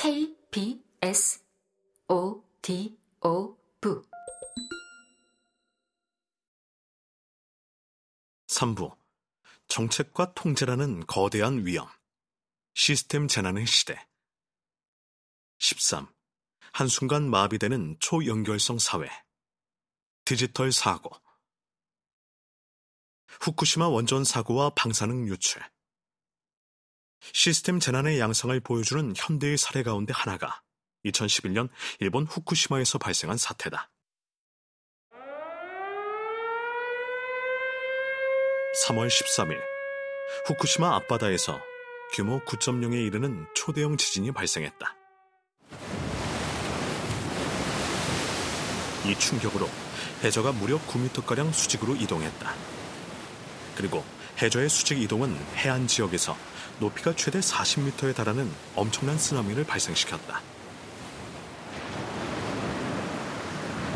KBS ODO 부 3부. 정책과 통제라는 거대한 위험. 시스템 재난의 시대. 13. 한순간 마비되는 초연결성 사회. 디지털 사고. 후쿠시마 원전 사고와 방사능 유출 시스템 재난의 양상을 보여주는 현대의 사례 가운데 하나가 2011년 일본 후쿠시마에서 발생한 사태다. 3월 13일 후쿠시마 앞바다에서 규모 9.0에 이르는 초대형 지진이 발생했다. 이 충격으로 해저가 무려 9m가량 수직으로 이동했다. 그리고 해저의 수직 이동은 해안 지역에서 높이가 최대 40m에 달하는 엄청난 쓰나미를 발생시켰다.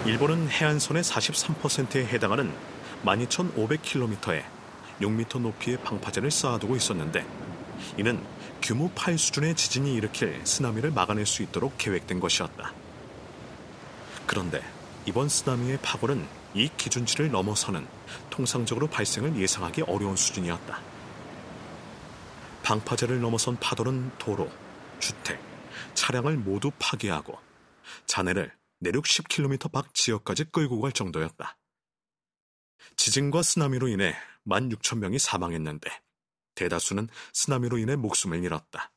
일본은 해안선의 43%에 해당하는 12,500km에 6m 높이의 방파제를 쌓아두고 있었는데 이는 규모 8 수준의 지진이 일으킬 쓰나미를 막아낼 수 있도록 계획된 것이었다. 그런데 이번 쓰나미의 파고는 이 기준치를 넘어서는 통상적으로 발생을 예상하기 어려운 수준이었다. 방파제를 넘어선 파도는 도로, 주택, 차량을 모두 파괴하고 잔해를 내륙 10km 밖 지역까지 끌고 갈 정도였다. 지진과 쓰나미로 인해 16,000명이 사망했는데 대다수는 쓰나미로 인해 목숨을 잃었다.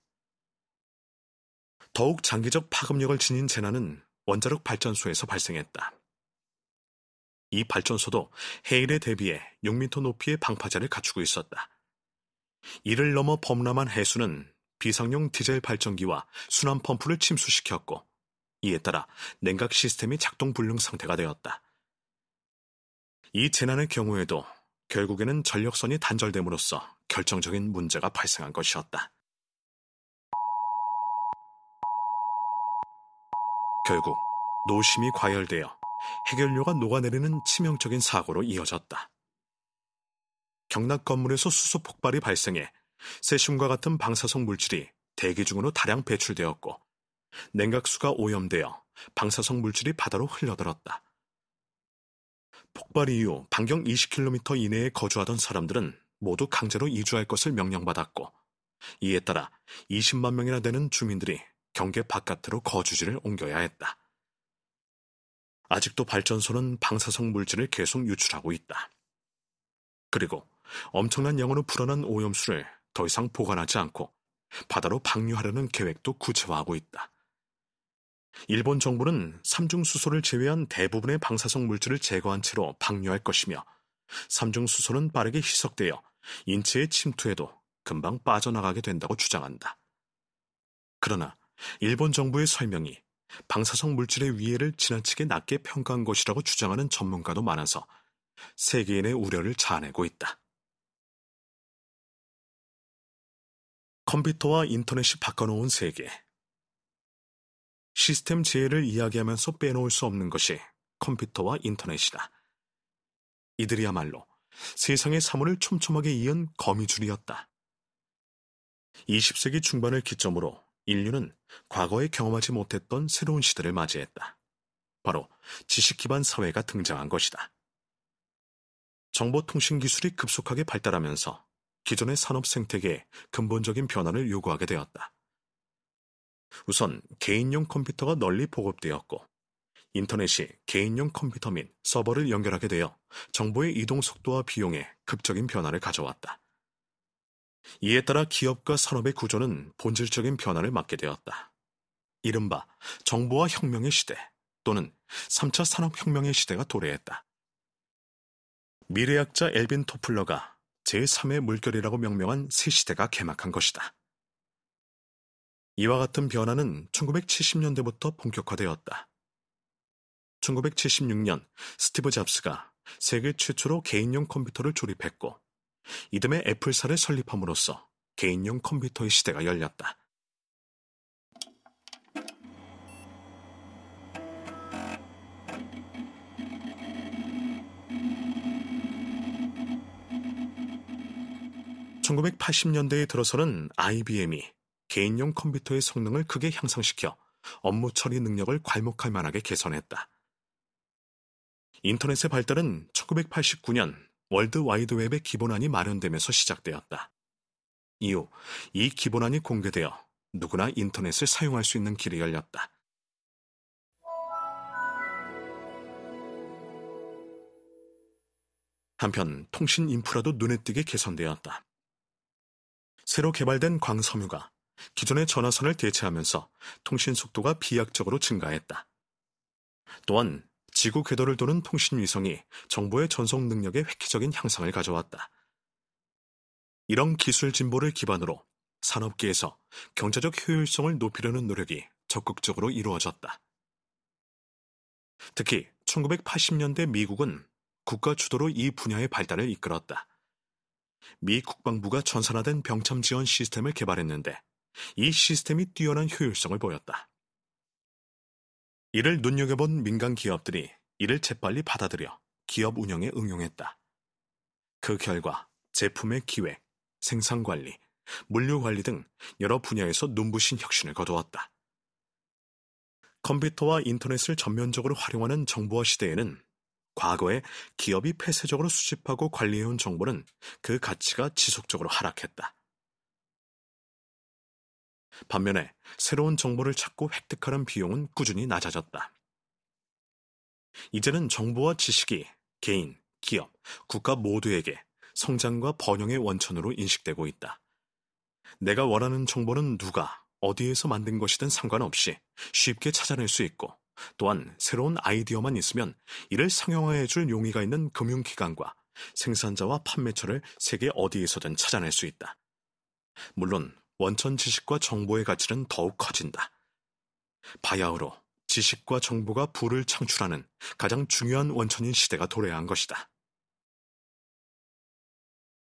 더욱 장기적 파급력을 지닌 재난은 원자력 발전소에서 발생했다. 이 발전소도 해일에 대비해 6m 높이의 방파제를 갖추고 있었다. 이를 넘어 범람한 해수는 비상용 디젤 발전기와 순환 펌프를 침수시켰고 이에 따라 냉각 시스템이 작동 불능 상태가 되었다. 이 재난의 경우에도 결국에는 전력선이 단절됨으로써 결정적인 문제가 발생한 것이었다. 결국 노심이 과열되어 해결료가 녹아내리는 치명적인 사고로 이어졌다. 경락 건물에서 수소 폭발이 발생해 세슘과 같은 방사성 물질이 대기 중으로 다량 배출되었고 냉각수가 오염되어 방사성 물질이 바다로 흘러들었다. 폭발 이후 반경 20km 이내에 거주하던 사람들은 모두 강제로 이주할 것을 명령받았고 이에 따라 20만 명이나 되는 주민들이 경계 바깥으로 거주지를 옮겨야 했다. 아직도 발전소는 방사성 물질을 계속 유출하고 있다. 그리고 엄청난 양으로 불어난 오염수를 더 이상 보관하지 않고 바다로 방류하려는 계획도 구체화하고 있다. 일본 정부는 삼중수소를 제외한 대부분의 방사성 물질을 제거한 채로 방류할 것이며 삼중수소는 빠르게 희석되어 인체에 침투해도 금방 빠져나가게 된다고 주장한다. 그러나 일본 정부의 설명이 방사성 물질의 위해를 지나치게 낮게 평가한 것이라고 주장하는 전문가도 많아서 세계인의 우려를 자아내고 있다. 컴퓨터와 인터넷이 바꿔놓은 세계. 시스템 재해를 이야기하면서 빼놓을 수 없는 것이 컴퓨터와 인터넷이다. 이들이야말로 세상의 사물을 촘촘하게 이은 거미줄이었다. 20세기 중반을 기점으로 인류는 과거에 경험하지 못했던 새로운 시대를 맞이했다. 바로 지식 기반 사회가 등장한 것이다. 정보통신 기술이 급속하게 발달하면서 기존의 산업 생태계에 근본적인 변화를 요구하게 되었다. 우선 개인용 컴퓨터가 널리 보급되었고, 인터넷이 개인용 컴퓨터 및 서버를 연결하게 되어 정보의 이동 속도와 비용에 극적인 변화를 가져왔다. 이에 따라 기업과 산업의 구조는 본질적인 변화를 맞게 되었다. 이른바 정보화 혁명의 시대 또는 3차 산업혁명의 시대가 도래했다. 미래학자 엘빈 토플러가 제3의 물결이라고 명명한 새 시대가 개막한 것이다. 이와 같은 변화는 1970년대부터 본격화되었다. 1976년 스티브 잡스가 세계 최초로 개인용 컴퓨터를 조립했고 이듬해 애플사를 설립함으로써 개인용 컴퓨터의 시대가 열렸다. (1980년대에) 들어서는 IBM이 개인용 컴퓨터의 성능을 크게 향상시켜 업무 처리 능력을 괄목할 만하게 개선했다. 인터넷의 발달은 1989년 월드 와이드 웹의 기본안이 마련되면서 시작되었다. 이후 이 기본안이 공개되어 누구나 인터넷을 사용할 수 있는 길이 열렸다. 한편 통신 인프라도 눈에 띄게 개선되었다. 새로 개발된 광섬유가 기존의 전화선을 대체하면서 통신 속도가 비약적으로 증가했다. 또한 지구 궤도를 도는 통신 위성이 정보의 전송 능력에 획기적인 향상을 가져왔다. 이런 기술 진보를 기반으로 산업계에서 경제적 효율성을 높이려는 노력이 적극적으로 이루어졌다. 특히 1980년대 미국은 국가 주도로 이 분야의 발달을 이끌었다. 미 국방부가 전산화된 병참 지원 시스템을 개발했는데 이 시스템이 뛰어난 효율성을 보였다. 이를 눈여겨본 민간 기업들이 이를 재빨리 받아들여 기업 운영에 응용했다. 그 결과 제품의 기획, 생산 관리, 물류 관리 등 여러 분야에서 눈부신 혁신을 거두었다. 컴퓨터와 인터넷을 전면적으로 활용하는 정보화 시대에는 과거에 기업이 폐쇄적으로 수집하고 관리해온 정보는 그 가치가 지속적으로 하락했다. 반면에 새로운 정보를 찾고 획득하는 비용은 꾸준히 낮아졌다. 이제는 정보와 지식이 개인, 기업, 국가 모두에게 성장과 번영의 원천으로 인식되고 있다. 내가 원하는 정보는 누가, 어디에서 만든 것이든 상관없이 쉽게 찾아낼 수 있고, 또한 새로운 아이디어만 있으면 이를 상용화해 줄 용의가 있는 금융기관과 생산자와 판매처를 세계 어디에서든 찾아낼 수 있다. 물론 원천 지식과 정보의 가치는 더욱 커진다. 바야흐로 지식과 정보가 부를 창출하는 가장 중요한 원천인 시대가 도래한 것이다.